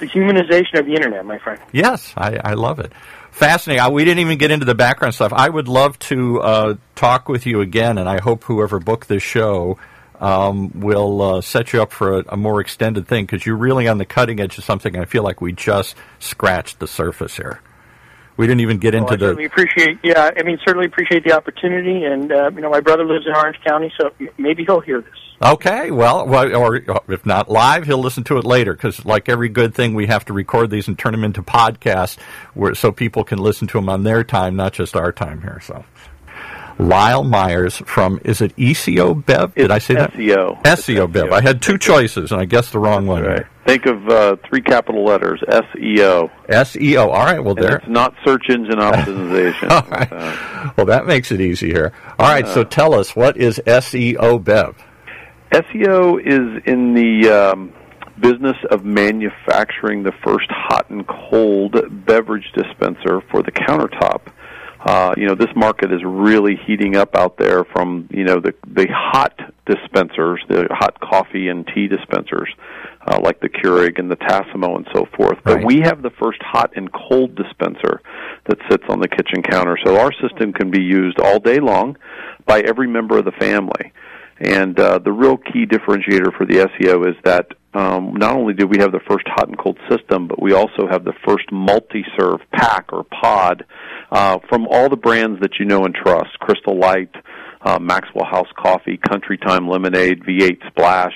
Speaker 6: The humanization of the internet, my friend.
Speaker 2: Yes, I, I love it. Fascinating. I, we didn't even get into the background stuff. I would love to uh, talk with you again, and I hope whoever booked this show um, will uh, set you up for a, a more extended thing because you're really on the cutting edge of something. I feel like we just scratched the surface here. We didn't even get into
Speaker 6: well, I
Speaker 2: the.
Speaker 6: appreciate, yeah. I mean, certainly appreciate the opportunity, and uh, you know, my brother lives in Orange County, so maybe he'll hear this.
Speaker 2: Okay, well, well, or if not live, he'll listen to it later because, like every good thing, we have to record these and turn them into podcasts, where so people can listen to them on their time, not just our time here. So, Lyle Myers from is it ECO Bev? Did
Speaker 7: it's
Speaker 2: I say that?
Speaker 7: SEO.
Speaker 2: SEO Bev. I had two choices, and I guessed the wrong one.
Speaker 7: Right. Think of uh, three capital letters SEO.
Speaker 2: SEO. All right. Well,
Speaker 7: And
Speaker 2: there.
Speaker 7: it's not search engine optimization.
Speaker 2: All right. Well, that makes it easier. All right. So tell us what is SEO Bev?
Speaker 7: SEO is in the um, business of manufacturing the first hot and cold beverage dispenser for the countertop. Uh, you know, this market is really heating up out there from, you know, the, the hot dispensers, the hot coffee and tea dispensers, uh, like the Keurig and the Tassimo and so forth. But
Speaker 2: Right.
Speaker 7: we have the first hot and cold dispenser that sits on the kitchen counter. So our system can be used all day long by every member of the family. And uh, the real key differentiator for the SEO is that um, not only do we have the first hot and cold system, but we also have the first multi-serve pack or pod uh, from all the brands that you know and trust: Crystal Light, uh, Maxwell House Coffee, Country Time Lemonade, V8 Splash,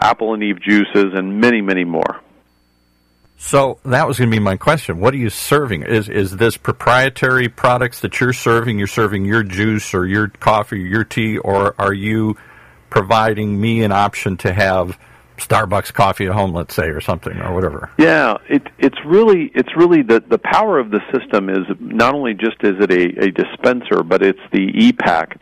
Speaker 7: Apple and Eve juices, and many, many more.
Speaker 2: So that was going to be my question. What are you serving? Is is this proprietary products that you're serving? You're serving your juice or your coffee or your tea, or are you providing me an option to have Starbucks coffee at home, let's say, or something, or whatever?
Speaker 7: Yeah, it, it's really it's really the the power of the system is not only just is it a, a dispenser, but it's the e-pack.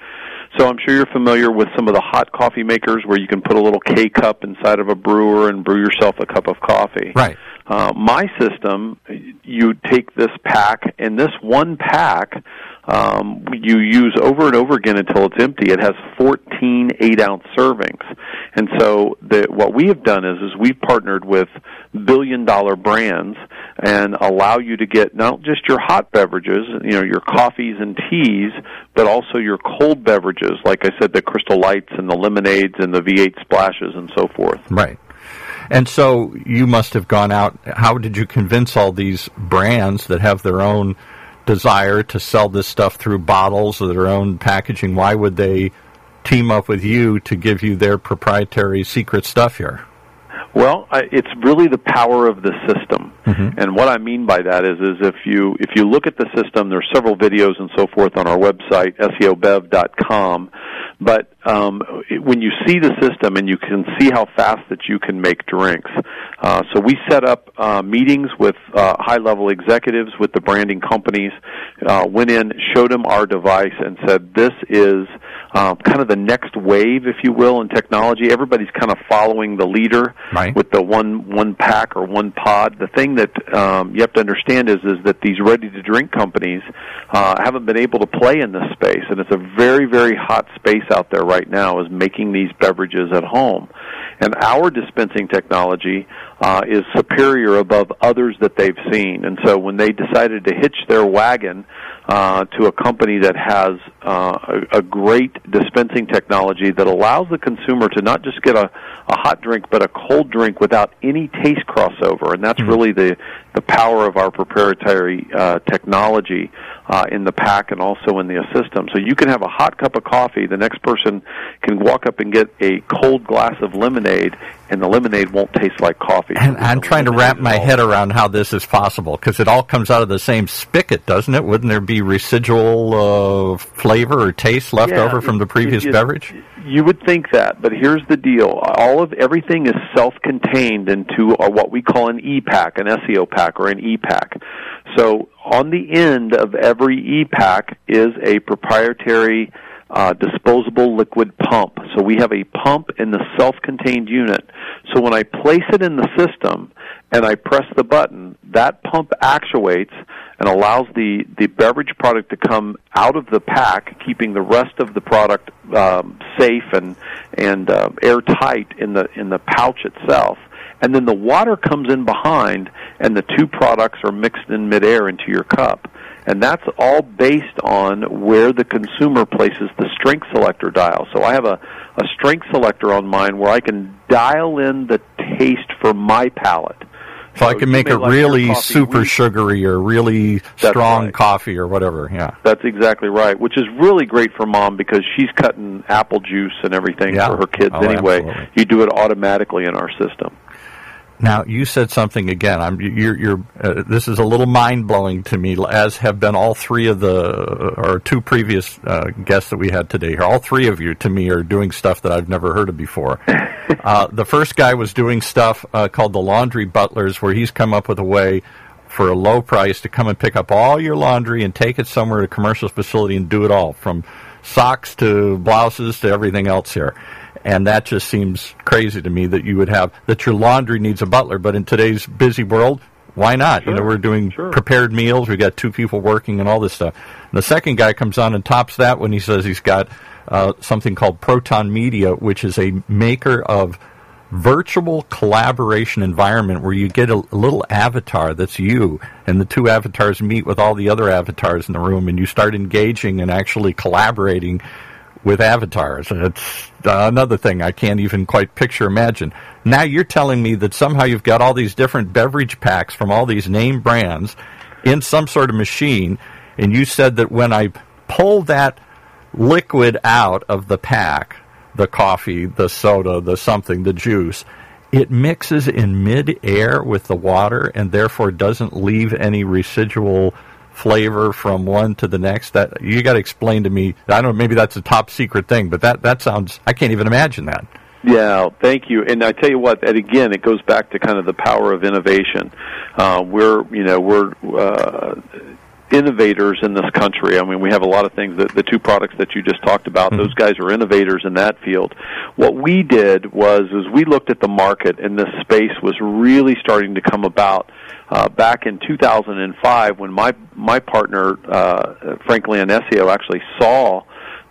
Speaker 7: So I'm sure you're familiar with some of the hot coffee makers where you can put a little K cup inside of a brewer and brew yourself a cup of coffee.
Speaker 2: Right.
Speaker 7: Uh, my system, you take this pack, and this one pack um, you use over and over again until it's empty. It has 14 eight ounce servings, and so the, what we have done is is we've partnered with billion dollar brands and allow you to get not just your hot beverages, you know, your coffees and teas, but also your cold beverages, like I said, the Crystal Lights and the lemonades and the V8 splashes and so forth.
Speaker 2: Right. And so you must have gone out. How did you convince all these brands that have their own desire to sell this stuff through bottles or their own packaging? Why would they team up with you to give you their proprietary secret stuff here?
Speaker 7: Well, I, it's really the power of the system, mm-hmm. and what I mean by that is, is if you if you look at the system, there's several videos and so forth on our website seobev.com. But um, when you see the system and you can see how fast that you can make drinks, uh, so we set up uh, meetings with uh, high-level executives with the branding companies. Uh, went in, showed them our device, and said, "This is uh, kind of the next wave, if you will, in technology. Everybody's kind of following the leader
Speaker 2: Right.
Speaker 7: with the one one pack or one pod. The thing that um, you have to understand is is that these ready to drink companies uh, haven't been able to play in this space, and it's a very very hot space out there right now. Is making these beverages at home, and our dispensing technology uh, is superior above others that they've seen. And so when they decided to hitch their wagon uh, to a company that has uh, a, a great dispensing technology that allows the consumer to not just get a, a hot drink but a cold drink without any taste crossover, and that's really the the power of our proprietary uh, technology uh, in the pack and also in the system. So you can have a hot cup of coffee, the next person can walk up and get a cold glass of lemonade, and the lemonade won't taste like coffee.
Speaker 2: And I'm trying to wrap my head around how this is possible because it all comes out of the same spigot, doesn't it? Wouldn't there be residual uh, flavor or taste left
Speaker 7: Yeah,
Speaker 2: over from the previous
Speaker 7: it-
Speaker 2: beverage?
Speaker 7: You would think that, but here's the deal: all of everything is self-contained into what we call an E-pack, an SEO pack, or an E-pack. So on the end of every E-pack is a proprietary uh, disposable liquid pump. So we have a pump in the self-contained unit. So when I place it in the system and I press the button, that pump actuates and allows the, the beverage product to come out of the pack, keeping the rest of the product um, safe and and uh, airtight in the in the pouch itself. And then the water comes in behind, and the two products are mixed in midair into your cup. And that's all based on where the consumer places the strength selector dial. So I have a, a strength selector on mine where I can dial in the taste for my palate.
Speaker 2: So, I can make it like really super sugary or really That's strong right. coffee or whatever. Yeah.
Speaker 7: That's exactly right, which is really great for mom because she's cutting apple juice and everything yeah. for her kids oh, anyway. Absolutely. You do it automatically in our system.
Speaker 2: Now you said something again. I'm you're, you're uh, this is a little mind blowing to me, as have been all three of the or two previous uh, guests that we had today. Here, all three of you to me are doing stuff that I've never heard of before. uh, the first guy was doing stuff uh, called the laundry butlers, where he's come up with a way for a low price to come and pick up all your laundry and take it somewhere to a commercial facility and do it all from socks to blouses to everything else here and that just seems crazy to me that you would have that your laundry needs a butler. But in today's busy world, why not? Sure. You know, we're doing sure. prepared meals. We got two people working and all this stuff. And the second guy comes on and tops that when he says he's got uh, something called Proton Media, which is a maker of virtual collaboration environment where you get a, a, little avatar that's you and the two avatars meet with all the other avatars in the room and you start engaging and actually collaborating with avatars. It's uh, another thing I can't even quite picture imagine. Now you're telling me that somehow you've got all these different beverage packs from all these name brands in some sort of machine, and you said that when I pull that liquid out of the pack, the coffee, the soda, the something, the juice, it mixes in mid-air with the water and therefore doesn't leave any residual flavor from one to the next? That you got to explain to me. I don't know. Maybe that's a top secret thing, but that that sounds. I can't even imagine that.
Speaker 7: Yeah, thank you. And I tell you what, and again, it goes back to kind of the power of innovation. Uh, we're, you know, we're uh, innovators in this country. I mean, we have a lot of things that the two products that you just talked about, mm-hmm. those guys are innovators in that field. What we did was is we looked at the market and this space was really starting to come about uh, back in 2005 when my my partner uh, Frank Leonesio actually saw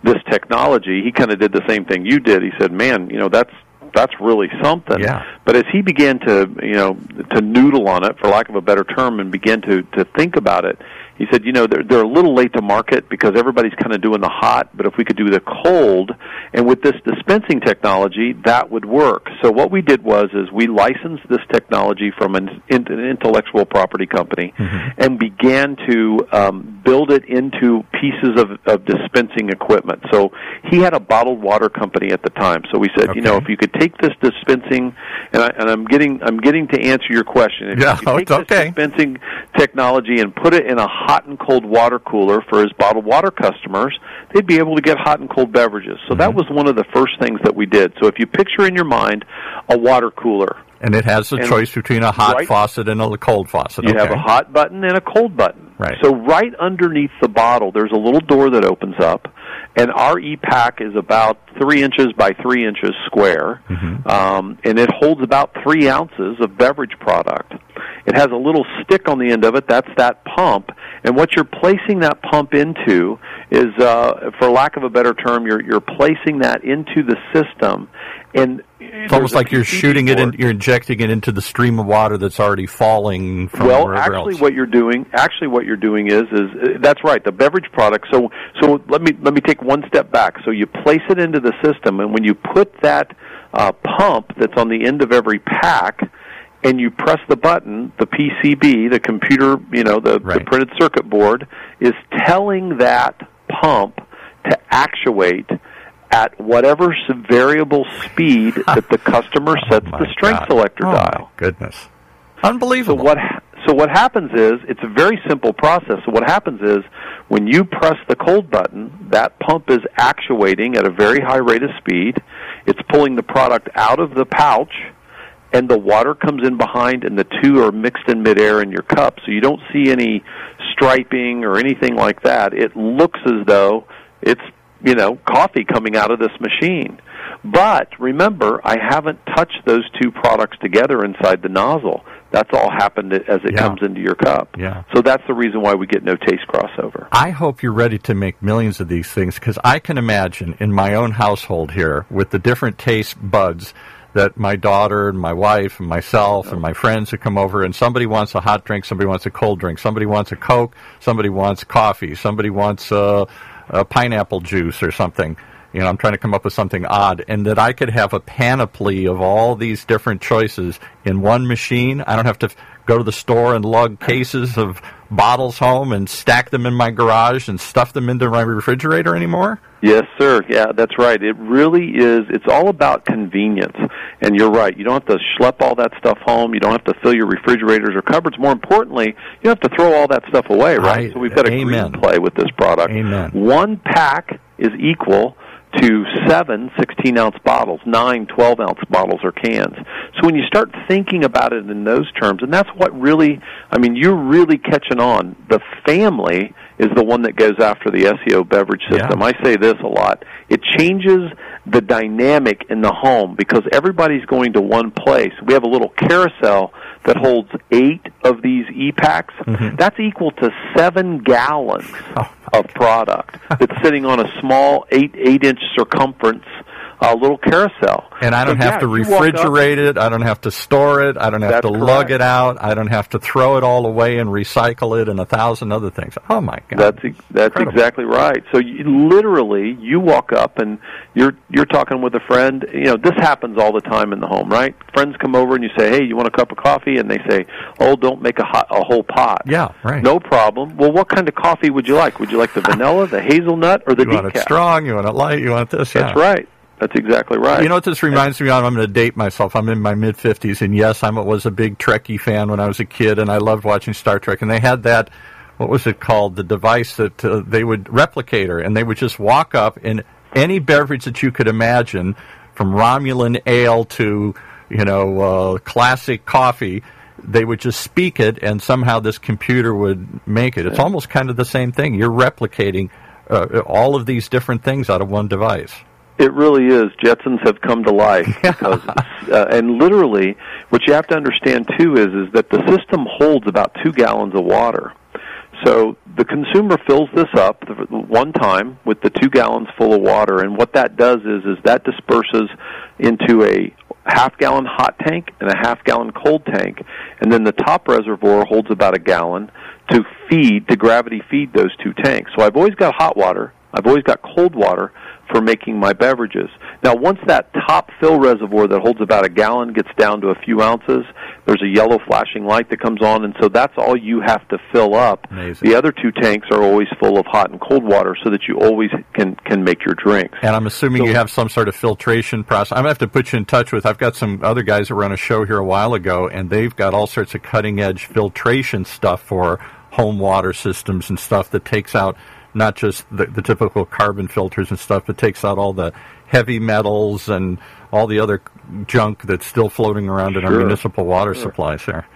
Speaker 7: this technology. He kind of did the same thing you did. He said, "Man, you know that's that's really something."
Speaker 2: Yeah.
Speaker 7: But as he began to you know to noodle on it, for lack of a better term, and began to to think about it, he said, you know, they're, they're a little late to market because everybody's kind of doing the hot, but if we could do the cold, and with this dispensing technology, that would work. So what we did was, is we licensed this technology from an, an intellectual property company mm-hmm. and began to um, build it into pieces of, of dispensing equipment. So he had a bottled water company at the time. So we said, okay. you know, if you could take this dispensing, and, I, and I'm getting, I'm getting to answer your question. If
Speaker 2: yeah,
Speaker 7: you could
Speaker 2: take
Speaker 7: this dispensing technology and put it in a hot and cold water cooler for his bottled water customers, they'd be able to get hot and cold beverages. So mm-hmm. that was one of the first things that we did. So if you picture in your mind a water cooler,
Speaker 2: and it has the choice between a hot right, faucet and a cold faucet.
Speaker 7: You okay. have a hot button and a cold button.
Speaker 2: Right.
Speaker 7: So right underneath the bottle, there's a little door that opens up, and our e-pack is about three inches by three inches square, mm-hmm. um, and it holds about three ounces of beverage product. It has a little stick on the end of it. That's that pump, and what you're placing that pump into is, uh, for lack of a better term, you're you're placing that into the system, and
Speaker 2: it's almost like you're shooting it in, you're injecting it into the stream of water that's already falling from
Speaker 7: well actually
Speaker 2: else.
Speaker 7: what you're doing actually what you're doing is is uh, that's right the beverage product. So so let me let me take one step back. So you place it into the system and when you put that uh, pump that's on the end of every pack and you press the button, the PCB, the computer, you know, the, right. the printed circuit board, is telling that pump to actuate at whatever variable speed that the customer oh sets oh the strength God. selector
Speaker 2: oh
Speaker 7: dial.
Speaker 2: goodness. Unbelievable.
Speaker 7: So what so what happens is it's a very simple process. So what happens is when you press the cold button, that pump is actuating at a very high rate of speed. It's pulling the product out of the pouch and the water comes in behind and the two are mixed in midair in your cup. So you don't see any striping or anything like that. It looks as though it's you know, coffee coming out of this machine. But remember, I haven't touched those two products together inside the nozzle. That's all happened as it yeah. comes into your cup.
Speaker 2: Yeah.
Speaker 7: So that's the reason why we get no taste crossover.
Speaker 2: I hope you're ready to make millions of these things because I can imagine in my own household here with the different taste buds that my daughter and my wife and myself and oh. my friends would come over and somebody wants a hot drink, somebody wants a cold drink, somebody wants a Coke, somebody wants coffee, somebody wants a, a pineapple juice or something. You know, I'm trying to come up with something odd, and that I could have a panoply of all these different choices in one machine. I don't have to go to the store and lug cases of bottles home and stack them in my garage and stuff them into my refrigerator anymore?
Speaker 7: Yes, sir. Yeah, that's right. It really is. It's all about convenience. And you're right. You don't have to schlep all that stuff home. You don't have to fill your refrigerators or cupboards. More importantly, you don't have to throw all that stuff away, right?
Speaker 2: I,
Speaker 7: so we've got a
Speaker 2: amen.
Speaker 7: green play with this product.
Speaker 2: Amen.
Speaker 7: One pack is equal to seven 16 ounce bottles, nine 12 ounce bottles or cans. So when you start thinking about it in those terms, and that's what really, I mean, you're really catching on. The family is the one that goes after the SEO beverage system.
Speaker 2: Yeah.
Speaker 7: I say this a lot. It changes the dynamic in the home because everybody's going to one place. We have a little carousel that holds eight of these e-packs.
Speaker 2: Mm-hmm.
Speaker 7: That's equal to seven gallons
Speaker 2: Oh,
Speaker 7: of product that's sitting on a small eight eight inch circumference uh, little carousel.
Speaker 2: And I don't
Speaker 7: So,
Speaker 2: have
Speaker 7: yeah,
Speaker 2: to
Speaker 7: you
Speaker 2: refrigerate it. I don't have to store it. I don't have
Speaker 7: That's
Speaker 2: to lug it out. I don't have to throw it all away and recycle it and a thousand other things. Oh my god!
Speaker 7: That's ex- that's
Speaker 2: Incredible.
Speaker 7: exactly right. So you, literally, you walk up and you're you're talking with a friend. You know, this happens all the time in the home, right? Friends come over and you say, "Hey, you want a cup of coffee?" And they say, "Oh, don't make a hot, a whole pot."
Speaker 2: Yeah, right.
Speaker 7: No problem. Well, what kind of coffee would you like? Would you like the vanilla, the hazelnut, or the
Speaker 2: you want it strong. You want it light. You want this.
Speaker 7: That's
Speaker 2: yeah.
Speaker 7: right. That's exactly right.
Speaker 2: You know what this reminds me of? I'm going to date myself. I'm in my mid 50s, and yes, I was a big Trekkie fan when I was a kid, and I loved watching Star Trek. And they had that, what was it called? The device that uh, they would replicator, and they would just walk up in any beverage that you could imagine, from Romulan ale to you know uh, classic coffee. They would just speak it, and somehow this computer would make it. It's almost kind of the same thing. You're replicating uh, all of these different things out of one device.
Speaker 7: It really is. Jetsons have come to life because, uh, and literally, what you have to understand too is is that the system holds about two gallons of water. So the consumer fills this up one time with the two gallons full of water, and what that does is is that disperses into a half gallon hot tank and a half gallon cold tank, and then the top reservoir holds about a gallon to feed to gravity feed those two tanks. So I've always got hot water, I've always got cold water for making my beverages. Now, once that top fill reservoir that holds about a gallon gets down to a few ounces, there's a yellow flashing light that comes on, and so that's all you have to fill up.
Speaker 2: Amazing.
Speaker 7: The other two tanks are always full of hot and cold water, so that you always can can make your drinks.
Speaker 2: And I'm assuming you have some sort of filtration process. I'm going to have to put you in touch with. I've got some other guys that were on a show here a while ago, and they've got all sorts of cutting edge filtration stuff for home water systems and stuff that takes out not just the, the typical carbon filters and stuff, but takes out all the heavy metals and all the other junk that's still floating around in our municipal water supplies there.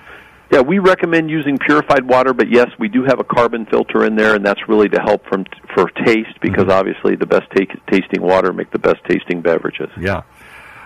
Speaker 7: Yeah, we recommend using purified water, but yes, we do have a carbon filter in there, and that's really to help from for taste because mm-hmm. obviously the best ta- tasting water make the best tasting beverages.
Speaker 2: Yeah.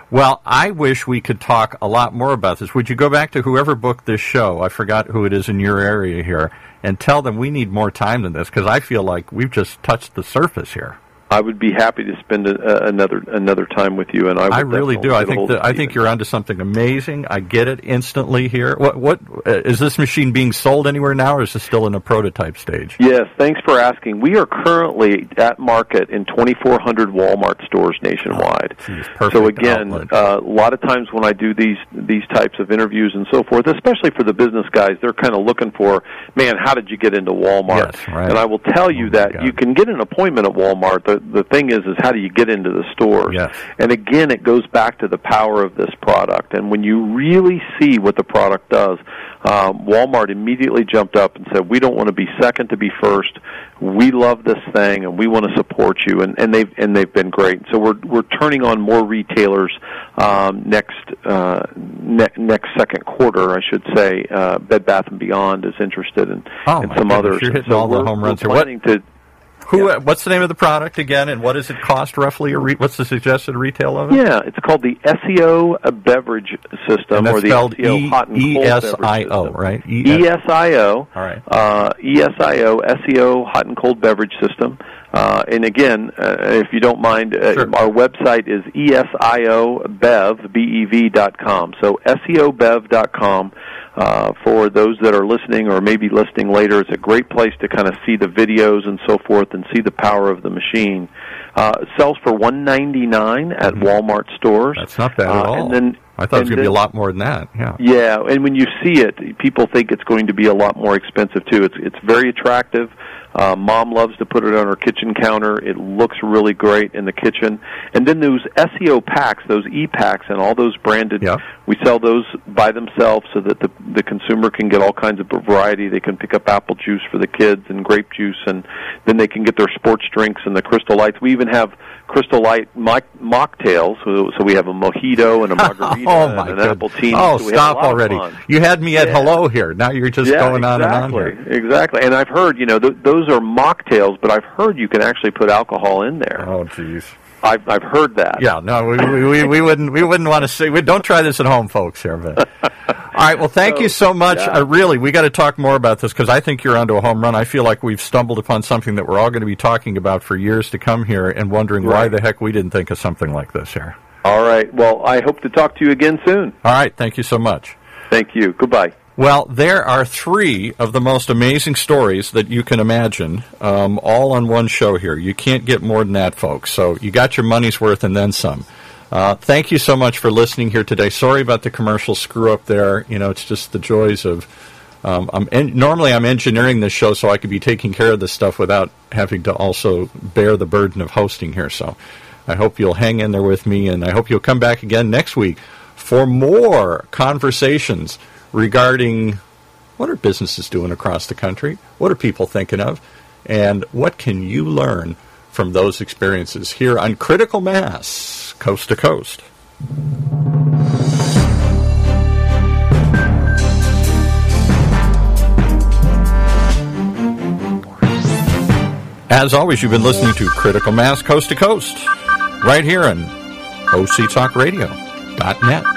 Speaker 2: Well, I wish we could talk a lot more about this. Would you go back to whoever booked this show? I forgot who it is in your area here, and tell them we need more time than this because I feel like we've just touched the surface here.
Speaker 7: I would be happy to spend a, a, another another time with you, and I,
Speaker 2: I really do. I think that, I think you're onto something amazing. I get it instantly here. What what uh, is this machine being sold anywhere now, or is it still in a prototype stage?
Speaker 7: Yes, thanks for asking. We are currently at market in 2,400 Walmart stores nationwide.
Speaker 2: geez, perfect
Speaker 7: so again, uh, a lot of times when I do these these types of interviews and so forth, especially for the business guys, they're kind of looking for, man, how did you get into Walmart?
Speaker 2: Yes, right.
Speaker 7: And I will tell you
Speaker 2: Oh,
Speaker 7: that
Speaker 2: God.
Speaker 7: you can get an appointment at Walmart. The the thing is, is how do you get into the stores?
Speaker 2: Yes.
Speaker 7: And again, it goes back to the power of this product. And when you really see what the product does, um, Walmart immediately jumped up and said, "We don't want to be second to be first. We love this thing, and we want to support you." And, and they've and they've been great. So we're we're turning on more retailers um, next uh, ne- next second quarter, I should say. Uh, Bed Bath and Beyond is interested in,
Speaker 2: Oh,
Speaker 7: and some
Speaker 2: goodness,
Speaker 7: others.
Speaker 2: you're hitting
Speaker 7: So
Speaker 2: all the home runs
Speaker 7: we're.
Speaker 2: What-
Speaker 7: planning to
Speaker 2: Who?
Speaker 7: Yeah.
Speaker 2: What's the name of the product again, and what does it cost roughly? Or re- what's the suggested retail of it?
Speaker 7: Yeah, it's called the SEO beverage system, or the SEO
Speaker 2: E-
Speaker 7: hot and cold
Speaker 2: ESIO,
Speaker 7: beverage system.
Speaker 2: right? E-
Speaker 7: ESIO.
Speaker 2: All right.
Speaker 7: Uh, ESIO, SEO hot and cold beverage system. Uh, and again, uh, if you don't mind, uh,
Speaker 2: Sure.
Speaker 7: our website is esiobev, B-E-V dot com. So seobev dot com. Uh, for those that are listening or maybe listening later, it's a great place to kind of see the videos and so forth and see the power of the machine. Uh, it sells for one ninety nine at Walmart stores.
Speaker 2: Mm-hmm. That's not bad at
Speaker 7: Uh,
Speaker 2: all.
Speaker 7: And then
Speaker 2: I thought it was going to be a lot more than that. Yeah.
Speaker 7: yeah, and when you see it, people think it's going to be a lot more expensive too. It's it's very attractive. Uh, Mom loves to put it on her kitchen counter. It looks really great in the kitchen. And then those SEO packs, those e packs, and all those branded.
Speaker 2: Yeah.
Speaker 7: We sell those by themselves so that the the consumer can get all kinds of variety. They can pick up apple juice for the kids and grape juice, and then they can get their sports drinks and the Crystal Lights. We even have Crystal Light mock, mocktails. So, so we have a mojito and a margarita
Speaker 2: oh
Speaker 7: and an apple tea.
Speaker 2: Oh,
Speaker 7: So we have a
Speaker 2: stop already! You had me at
Speaker 7: Yeah.
Speaker 2: hello here. Now you're just
Speaker 7: yeah,
Speaker 2: going on
Speaker 7: exactly,
Speaker 2: and on here.
Speaker 7: Exactly. And I've heard, you know, th- those are mocktails, but I've heard you can actually put alcohol in there.
Speaker 2: Oh, jeez.
Speaker 7: I've I've heard that.
Speaker 2: Yeah, no, we, we, we, we wouldn't we wouldn't want to say. We, don't try this at home, folks. Here, but all right. Well, thank you so much.
Speaker 7: yeah.
Speaker 2: Uh, really, we got to talk more about this because I think you're onto a home run. I feel like we've stumbled upon something that we're all going to be talking about for years to come here, and wondering why the heck we didn't think of something like this here.
Speaker 7: All right. Well, I hope to talk to you again soon.
Speaker 2: All right. Thank you so much.
Speaker 7: Thank you. Goodbye.
Speaker 2: Well, there are three of the most amazing stories that you can imagine, um, all on one show here. You can't get more than that, folks. So you got your money's worth and then some. Uh, thank you so much for listening here today. Sorry about the commercial screw up there. You know, it's just the joys of. Um, I'm en- normally I'm engineering this show so I could be taking care of this stuff without having to also bear the burden of hosting here. So I hope you'll hang in there with me, and I hope you'll come back again next week for more conversations regarding what are businesses doing across the country? What are people thinking of? And what can you learn from those experiences here on Critical Mass, coast to coast? As always, you've been listening to Critical Mass Coast to Coast, right here on OCTalkRadio.net.